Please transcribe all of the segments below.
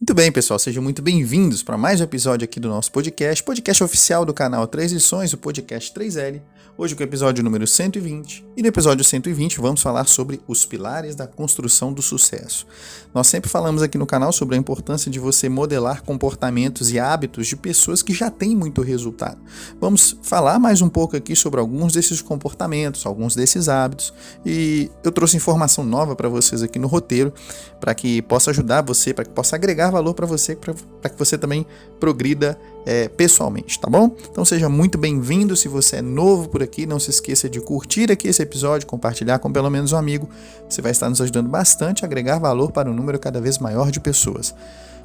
Muito bem, pessoal, sejam muito bem-vindos para mais um episódio aqui do nosso podcast, podcast oficial do canal Três Lições, o podcast 3L. Hoje com o episódio número 120. E no episódio 120 vamos falar sobre os pilares da construção do sucesso. Nós sempre falamos aqui no canal sobre a importância de você modelar comportamentos e hábitos de pessoas que já têm muito resultado. Vamos falar mais um pouco aqui sobre alguns desses comportamentos, alguns desses hábitos. E eu trouxe informação nova para vocês aqui no roteiro, para que possa ajudar você, para que possa agregar valor para você, para que você também progrida é, pessoalmente, tá bom? Então seja muito bem-vindo. Se você é novo por aqui, não se esqueça de curtir aqui esse episódio, compartilhar com pelo menos um amigo. Você vai estar nos ajudando bastante a agregar valor para um número cada vez maior de pessoas.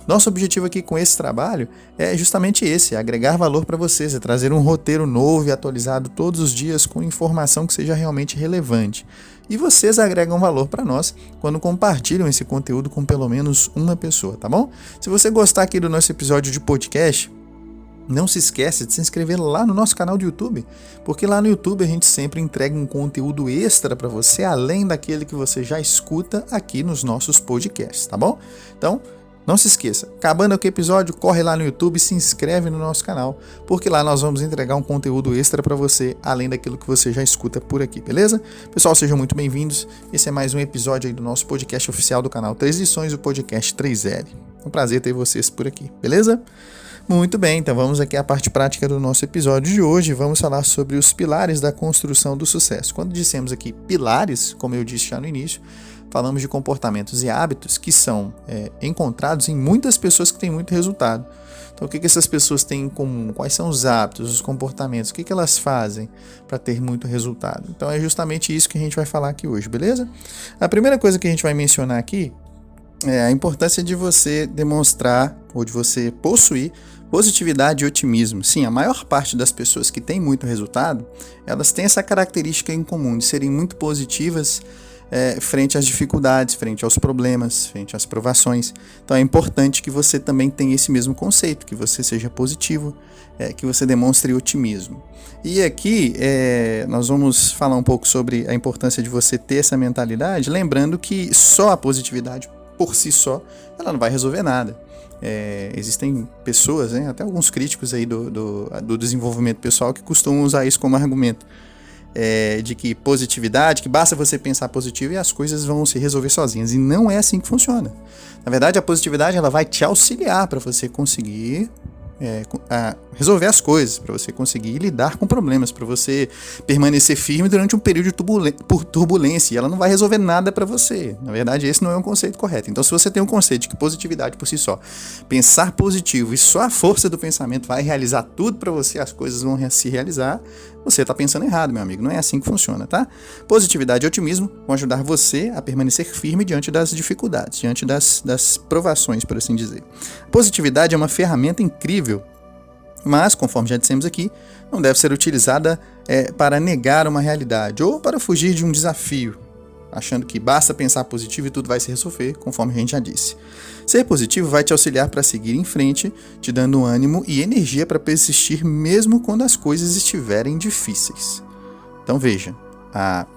Nosso objetivo aqui com esse trabalho é justamente esse: agregar valor para vocês, é trazer um roteiro novo e atualizado todos os dias com informação que seja realmente relevante. E vocês agregam valor para nós quando compartilham esse conteúdo com pelo menos uma pessoa, tá bom? Se você gostar aqui do nosso episódio de podcast, não se esqueça de se inscrever lá no nosso canal do YouTube, porque lá no YouTube a gente sempre entrega um conteúdo extra para você, além daquele que você já escuta aqui nos nossos podcasts, tá bom? Então, não se esqueça, acabando aqui o episódio, corre lá no YouTube e se inscreve no nosso canal, porque lá nós vamos entregar um conteúdo extra para você, além daquilo que você já escuta por aqui, beleza? Pessoal, sejam muito bem-vindos. Esse é mais um episódio do nosso podcast oficial do canal Três Lições, o podcast 3L. É um prazer ter vocês por aqui, beleza? Muito bem, então vamos aqui à parte prática do nosso episódio de hoje. Vamos falar sobre os pilares da construção do sucesso. Quando dissemos aqui pilares, como eu disse já no início, falamos de comportamentos e hábitos que são é, encontrados em muitas pessoas que têm muito resultado. Então, o que, que essas pessoas têm em comum? Quais são os hábitos, os comportamentos? O que, que elas fazem para ter muito resultado? Então, é justamente isso que a gente vai falar aqui hoje, beleza? A primeira coisa que a gente vai mencionar aqui é a importância de você demonstrar ou de você possuir Positividade e otimismo. Sim, a maior parte das pessoas que têm muito resultado, elas têm essa característica em comum de serem muito positivas é, frente às dificuldades, frente aos problemas, frente às provações. Então é importante que você também tenha esse mesmo conceito, que você seja positivo, é, que você demonstre otimismo. E aqui é, nós vamos falar um pouco sobre a importância de você ter essa mentalidade, lembrando que só a positividade por si só ela não vai resolver nada. É, existem pessoas, né, até alguns críticos aí do, do, do, desenvolvimento pessoal que costumam usar isso como argumento. É, de que positividade, que basta você pensar positivo e as coisas vão se resolver sozinhas. E não é assim que funciona. Na verdade, a positividade ela vai te auxiliar para você conseguir é, resolver as coisas, para você conseguir lidar com problemas, para você permanecer firme durante um período de turbulência. E ela não vai resolver nada para você. Na verdade, esse não é um conceito correto. Então, se você tem um conceito de que positividade por si só, pensar positivo e só a força do pensamento vai realizar tudo para você, as coisas vão se realizar, você está pensando errado, meu amigo. Não é assim que funciona, tá? Positividade e otimismo vão ajudar você a permanecer firme diante das dificuldades, diante das, das provações, por assim dizer. Positividade é uma ferramenta incrível, mas, conforme já dissemos aqui, não deve ser utilizada é, para negar uma realidade ou para fugir de um desafio, achando que basta pensar positivo e tudo vai se resolver, conforme a gente já disse. Ser positivo vai te auxiliar para seguir em frente, te dando ânimo e energia para persistir mesmo quando as coisas estiverem difíceis. Então veja, a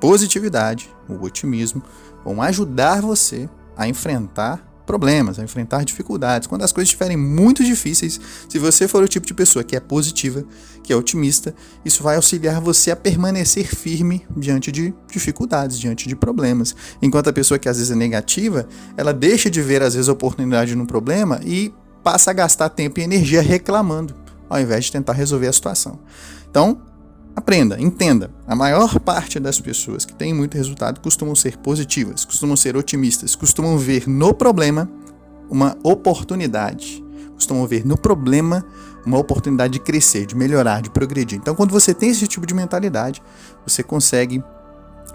positividade, o otimismo vão ajudar você a enfrentar problemas, a enfrentar dificuldades. Quando as coisas estiverem muito difíceis, se você for o tipo de pessoa que é positiva, que é otimista, isso vai auxiliar você a permanecer firme diante de dificuldades, diante de problemas. Enquanto a pessoa que às vezes é negativa, ela deixa de ver às vezes a oportunidade no problema e passa a gastar tempo e energia reclamando, ao invés de tentar resolver a situação. Então, Aprenda, entenda. A maior parte das pessoas que têm muito resultado costumam ser positivas, costumam ser otimistas, costumam ver no problema uma oportunidade. Costumam ver no problema uma oportunidade de crescer, de melhorar, de progredir. Então, quando você tem esse tipo de mentalidade, você consegue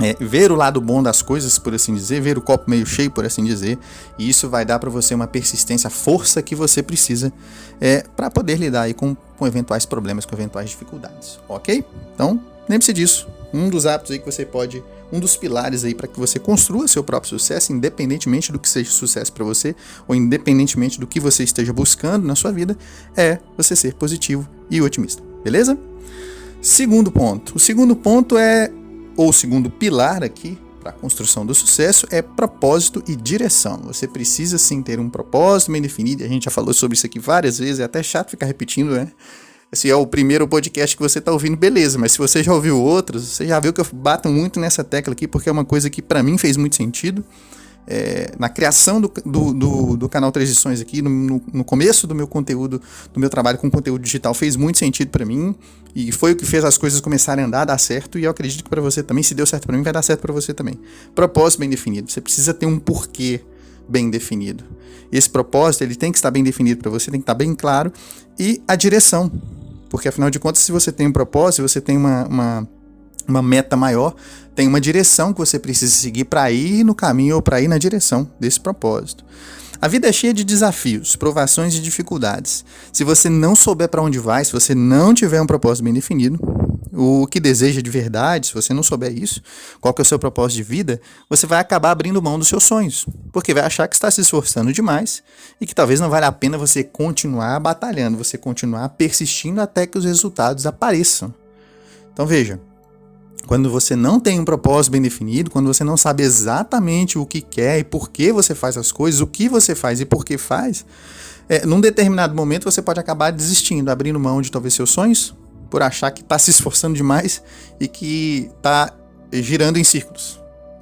é, ver o lado bom das coisas, por assim dizer, ver o copo meio cheio, por assim dizer, e isso vai dar para você uma persistência, força que você precisa é, para poder lidar aí com, com eventuais problemas, com eventuais dificuldades, ok? Então, lembre-se disso. Um dos hábitos aí que você pode, um dos pilares aí para que você construa seu próprio sucesso, independentemente do que seja sucesso para você, ou independentemente do que você esteja buscando na sua vida, é você ser positivo e otimista, beleza? Segundo ponto. O segundo ponto é ou segundo pilar aqui para a construção do sucesso é propósito e direção. Você precisa sim ter um propósito bem definido, a gente já falou sobre isso aqui várias vezes, é até chato ficar repetindo, né? Se é o primeiro podcast que você está ouvindo, beleza, mas se você já ouviu outros, você já viu que eu bato muito nessa tecla aqui, porque é uma coisa que para mim fez muito sentido é, na criação do, do, do, do, canal Transições aqui, no, no, começo do meu conteúdo, do meu trabalho com conteúdo digital, fez muito sentido para mim e foi o que fez as coisas começarem a andar, dar certo. E eu acredito que para você também, se deu certo para mim, vai dar certo para você também. Propósito bem definido. Você precisa ter um porquê bem definido. Esse propósito ele tem que estar bem definido para você, tem que estar bem claro e a direção, porque afinal de contas, se você tem um propósito, se você tem uma, uma uma meta maior, tem uma direção que você precisa seguir para ir no caminho ou para ir na direção desse propósito. A vida é cheia de desafios, provações e dificuldades. Se você não souber para onde vai, se você não tiver um propósito bem definido, o que deseja de verdade, se você não souber isso, qual que é o seu propósito de vida, você vai acabar abrindo mão dos seus sonhos, porque vai achar que está se esforçando demais e que talvez não vale a pena você continuar batalhando, você continuar persistindo até que os resultados apareçam. Então veja, quando você não tem um propósito bem definido, quando você não sabe exatamente o que quer e por que você faz as coisas, o que você faz e por que faz, é, num determinado momento você pode acabar desistindo, abrindo mão de talvez seus sonhos, por achar que está se esforçando demais e que está girando em círculos.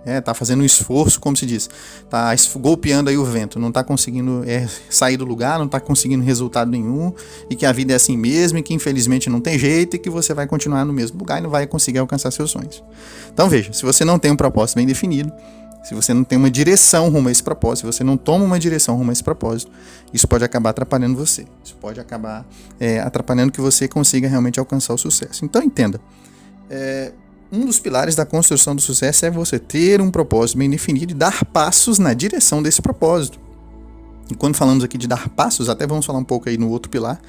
É, tá fazendo um esforço, como se diz, tá golpeando aí o vento, não tá conseguindo é, sair do lugar, não tá conseguindo resultado nenhum, e que a vida é assim mesmo, e que infelizmente não tem jeito, e que você vai continuar no mesmo lugar e não vai conseguir alcançar seus sonhos. Então veja, se você não tem um propósito bem definido, se você não tem uma direção rumo a esse propósito, se você não toma uma direção rumo a esse propósito, isso pode acabar atrapalhando você. Isso pode acabar é, atrapalhando que você consiga realmente alcançar o sucesso. Então entenda. É, um dos pilares da construção do sucesso é você ter um propósito bem definido e dar passos na direção desse propósito. E quando falamos aqui de dar passos, até vamos falar um pouco aí no outro pilar,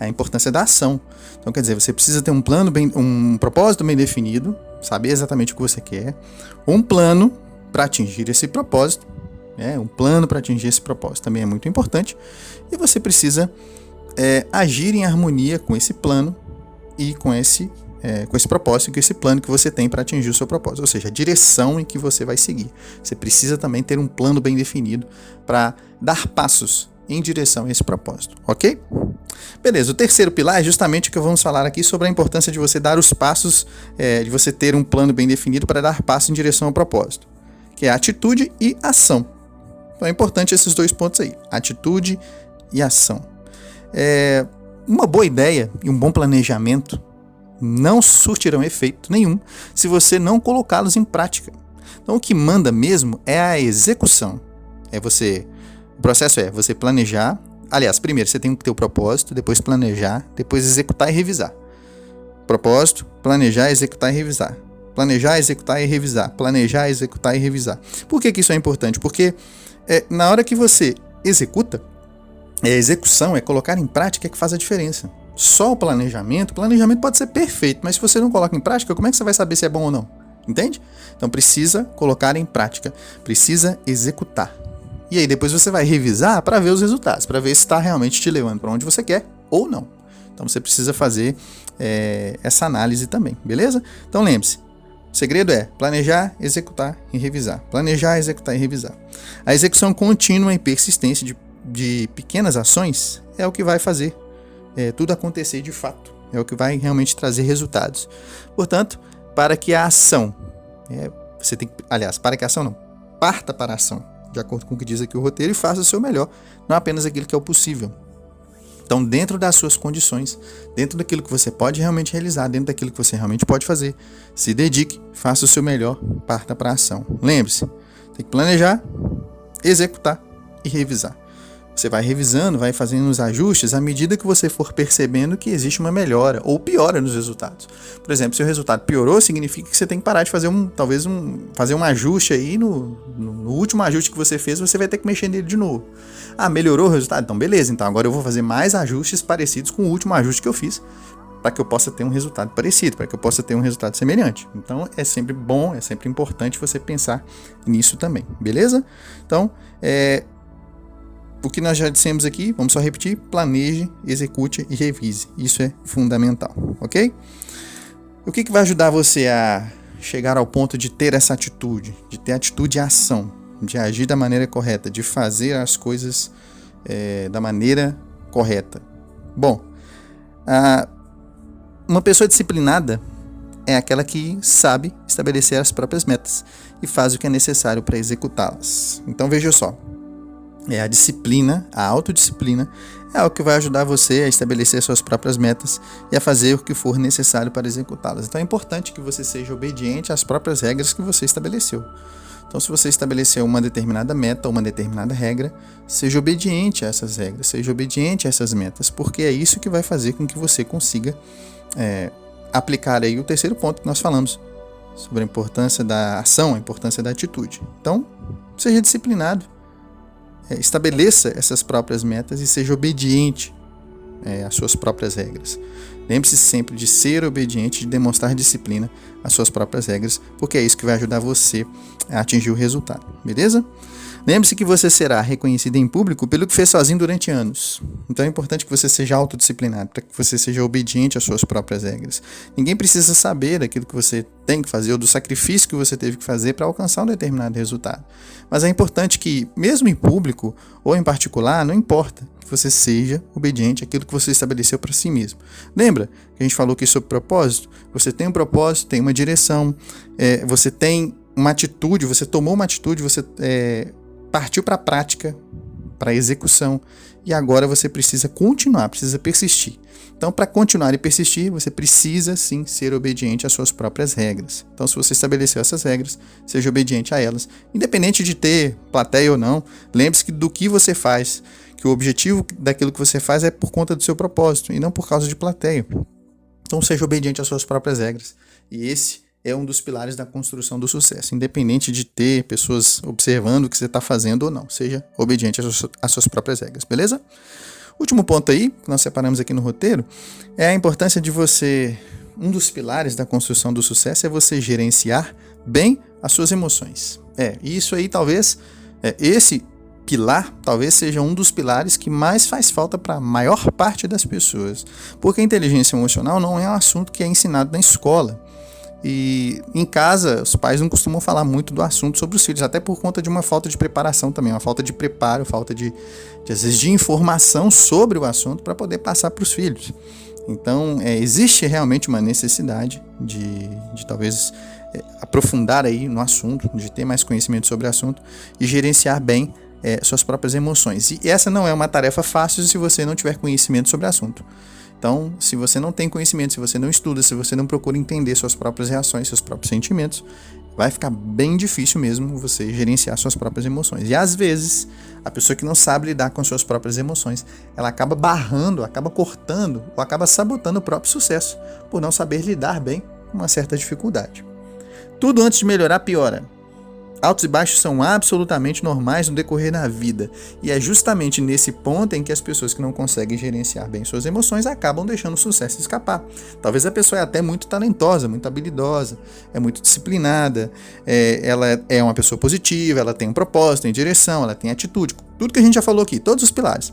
a importância da ação. Então, quer dizer, você precisa ter um plano bem, um propósito bem definido, saber exatamente o que você quer, um plano para atingir esse propósito, né? um plano para atingir esse propósito também é muito importante, e você precisa é, agir em harmonia com esse plano e com esse é, com esse propósito, com esse plano que você tem para atingir o seu propósito, ou seja, a direção em que você vai seguir. Você precisa também ter um plano bem definido para dar passos em direção a esse propósito, ok? Beleza, o terceiro pilar é justamente o que vamos falar aqui sobre a importância de você dar os passos, é, de você ter um plano bem definido para dar passos em direção ao propósito, que é atitude e ação. Então é importante esses dois pontos aí, atitude e ação. É, uma boa ideia e um bom planejamento não surtirão efeito nenhum se você não colocá-los em prática. Então o que manda mesmo é a execução. É você. O processo é você planejar. Aliás, primeiro você tem que ter o propósito, depois planejar, depois executar e revisar. Propósito, planejar, executar e revisar. Planejar, executar e revisar. Planejar, executar e revisar. Por que, que isso é importante? Porque é, na hora que você executa, é a execução, é colocar em prática que faz a diferença só o planejamento, o planejamento pode ser perfeito, mas se você não coloca em prática, como é que você vai saber se é bom ou não? Entende? Então precisa colocar em prática, precisa executar. E aí depois você vai revisar para ver os resultados, para ver se está realmente te levando para onde você quer ou não. Então você precisa fazer é, essa análise também, beleza? Então lembre-se, o segredo é planejar, executar e revisar. Planejar, executar e revisar. A execução contínua e persistência de, de pequenas ações é o que vai fazer é, tudo acontecer de fato. É o que vai realmente trazer resultados. Portanto, para que a ação, é, você tem aliás, para que a ação não, parta para a ação, de acordo com o que diz aqui o roteiro, e faça o seu melhor, não apenas aquilo que é o possível. Então, dentro das suas condições, dentro daquilo que você pode realmente realizar, dentro daquilo que você realmente pode fazer, se dedique, faça o seu melhor, parta para a ação. Lembre-se, tem que planejar, executar e revisar. Você vai revisando, vai fazendo os ajustes à medida que você for percebendo que existe uma melhora ou piora nos resultados. Por exemplo, se o resultado piorou, significa que você tem que parar de fazer um, talvez um, fazer um ajuste aí no, no, último ajuste que você fez, você vai ter que mexer nele de novo. Ah, melhorou o resultado? Então beleza, então agora eu vou fazer mais ajustes parecidos com o último ajuste que eu fiz para que eu possa ter um resultado parecido, para que eu possa ter um resultado semelhante. Então é sempre bom, é sempre importante você pensar nisso também, beleza? Então, é, o que nós já dissemos aqui, vamos só repetir: planeje, execute e revise. Isso é fundamental, ok? O que, que vai ajudar você a chegar ao ponto de ter essa atitude, de ter atitude e ação, de agir da maneira correta, de fazer as coisas é, da maneira correta? Bom, a, uma pessoa disciplinada é aquela que sabe estabelecer as próprias metas e faz o que é necessário para executá-las. Então veja só, é a disciplina, a autodisciplina, é o que vai ajudar você a estabelecer suas próprias metas e a fazer o que for necessário para executá-las. Então é importante que você seja obediente às próprias regras que você estabeleceu. Então, se você estabeleceu uma determinada meta, uma determinada regra, seja obediente a essas regras, seja obediente a essas metas, porque é isso que vai fazer com que você consiga é, aplicar aí o terceiro ponto que nós falamos sobre a importância da ação, a importância da atitude. Então, seja disciplinado, é, estabeleça essas próprias metas e seja obediente é, às suas próprias regras. Lembre-se sempre de ser obediente, de demonstrar disciplina às suas próprias regras, porque é isso que vai ajudar você a atingir o resultado, beleza? Lembre-se que você será reconhecido em público pelo que fez sozinho durante anos. Então é importante que você seja autodisciplinado, para que você seja obediente às suas próprias regras. Ninguém precisa saber daquilo que você tem que fazer ou do sacrifício que você teve que fazer para alcançar um determinado resultado. Mas é importante que, mesmo em público ou em particular, não importa que você seja obediente àquilo que você estabeleceu para si mesmo. Lembra que a gente falou aqui sobre propósito? Você tem um propósito, tem uma direção, é, você tem uma atitude, você tomou uma atitude, você é, partiu para a prática, para a execução, e agora você precisa continuar, precisa persistir. Então, para continuar e persistir, você precisa sim ser obediente às suas próprias regras. Então, se você estabeleceu essas regras, seja obediente a elas, independente de ter plateia ou não. Lembre-se do que você faz, que o objetivo daquilo que você faz é por conta do seu propósito e não por causa de plateia. Então, seja obediente às suas próprias regras. E esse é um dos pilares da construção do sucesso, independente de ter pessoas observando o que você está fazendo ou não. Seja obediente às suas próprias regras, beleza? Último ponto aí, que nós separamos aqui no roteiro, é a importância de você. Um dos pilares da construção do sucesso é você gerenciar bem as suas emoções. É, isso aí talvez, é, esse pilar talvez seja um dos pilares que mais faz falta para a maior parte das pessoas. Porque a inteligência emocional não é um assunto que é ensinado na escola. E em casa, os pais não costumam falar muito do assunto sobre os filhos, até por conta de uma falta de preparação também, uma falta de preparo, falta de, de às vezes, de informação sobre o assunto para poder passar para os filhos. Então, é, existe realmente uma necessidade de, de talvez é, aprofundar aí no assunto, de ter mais conhecimento sobre o assunto e gerenciar bem é, suas próprias emoções. E essa não é uma tarefa fácil se você não tiver conhecimento sobre o assunto. Então, se você não tem conhecimento, se você não estuda, se você não procura entender suas próprias reações, seus próprios sentimentos, vai ficar bem difícil mesmo você gerenciar suas próprias emoções. E às vezes, a pessoa que não sabe lidar com suas próprias emoções, ela acaba barrando, acaba cortando ou acaba sabotando o próprio sucesso por não saber lidar bem com uma certa dificuldade. Tudo antes de melhorar piora. Altos e baixos são absolutamente normais no decorrer da vida, e é justamente nesse ponto em que as pessoas que não conseguem gerenciar bem suas emoções acabam deixando o sucesso escapar. Talvez a pessoa é até muito talentosa, muito habilidosa, é muito disciplinada, é, ela é uma pessoa positiva, ela tem um propósito, tem direção, ela tem atitude, tudo que a gente já falou aqui, todos os pilares.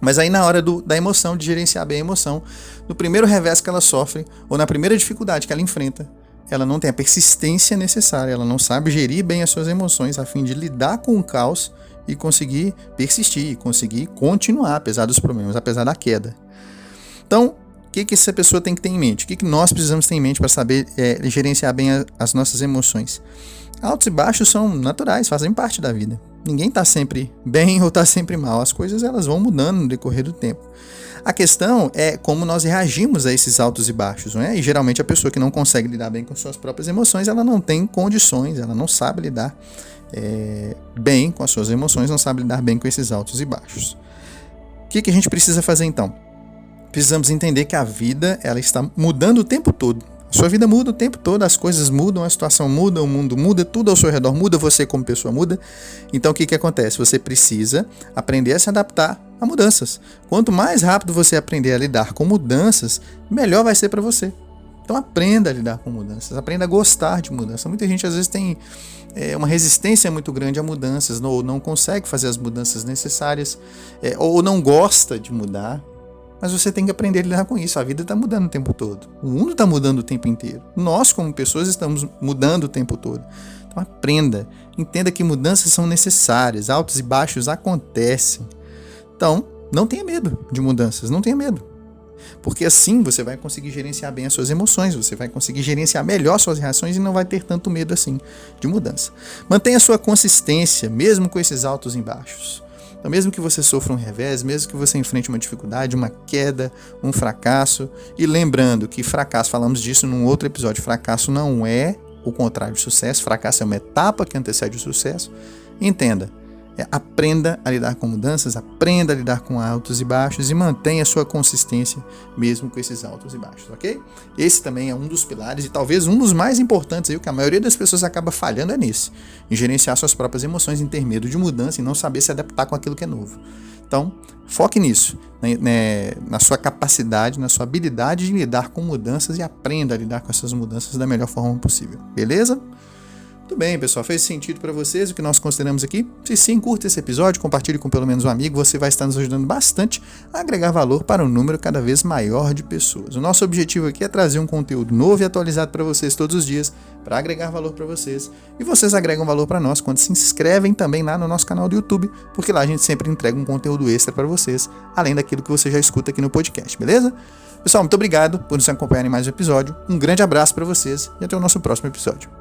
Mas aí na hora do, da emoção, de gerenciar bem a emoção, no primeiro revés que ela sofre, ou na primeira dificuldade que ela enfrenta, ela não tem a persistência necessária, ela não sabe gerir bem as suas emoções a fim de lidar com o caos e conseguir persistir, conseguir continuar apesar dos problemas, apesar da queda. Então, o que, que essa pessoa tem que ter em mente? O que, que nós precisamos ter em mente para saber é, gerenciar bem a, as nossas emoções? Altos e baixos são naturais, fazem parte da vida. Ninguém está sempre bem ou está sempre mal. As coisas elas vão mudando no decorrer do tempo. A questão é como nós reagimos a esses altos e baixos, não é? E geralmente a pessoa que não consegue lidar bem com suas próprias emoções, ela não tem condições, ela não sabe lidar é, bem com as suas emoções, não sabe lidar bem com esses altos e baixos. O que, que a gente precisa fazer então? Precisamos entender que a vida ela está mudando o tempo todo. Sua vida muda o tempo todo, as coisas mudam, a situação muda, o mundo muda, tudo ao seu redor muda, você como pessoa muda. Então o que, que acontece? Você precisa aprender a se adaptar a mudanças. Quanto mais rápido você aprender a lidar com mudanças, melhor vai ser para você. Então aprenda a lidar com mudanças, aprenda a gostar de mudanças. Muita gente às vezes tem é, uma resistência muito grande a mudanças, ou não consegue fazer as mudanças necessárias, é, ou não gosta de mudar. Mas você tem que aprender a lidar com isso. A vida está mudando o tempo todo. O mundo está mudando o tempo inteiro. Nós, como pessoas, estamos mudando o tempo todo. Então aprenda. Entenda que mudanças são necessárias. Altos e baixos acontecem. Então, não tenha medo de mudanças. Não tenha medo. Porque assim você vai conseguir gerenciar bem as suas emoções, você vai conseguir gerenciar melhor suas reações e não vai ter tanto medo assim de mudança. Mantenha sua consistência, mesmo com esses altos e baixos. Então, mesmo que você sofra um revés, mesmo que você enfrente uma dificuldade, uma queda, um fracasso, e lembrando que fracasso, falamos disso num outro episódio, fracasso não é o contrário de sucesso, fracasso é uma etapa que antecede o sucesso. Entenda, aprenda a lidar com mudanças, aprenda a lidar com altos e baixos e mantenha sua consistência mesmo com esses altos e baixos, ok? Esse também é um dos pilares e talvez um dos mais importantes aí, o que a maioria das pessoas acaba falhando é nesse, em gerenciar suas próprias emoções, em ter medo de mudança e não saber se adaptar com aquilo que é novo. Então, foque nisso, né, né, na sua capacidade, na sua habilidade de lidar com mudanças e aprenda a lidar com essas mudanças da melhor forma possível, beleza? Tudo bem, pessoal, fez sentido para vocês o que nós consideramos aqui? Se sim, curta esse episódio, compartilhe com pelo menos um amigo, você vai estar nos ajudando bastante a agregar valor para um número cada vez maior de pessoas. O nosso objetivo aqui é trazer um conteúdo novo e atualizado para vocês todos os dias, para agregar valor para vocês. E vocês agregam valor para nós quando se inscrevem também lá no nosso canal do YouTube, porque lá a gente sempre entrega um conteúdo extra para vocês, além daquilo que você já escuta aqui no podcast, beleza? Pessoal, muito obrigado por nos acompanhar em mais um episódio. Um grande abraço para vocês e até o nosso próximo episódio.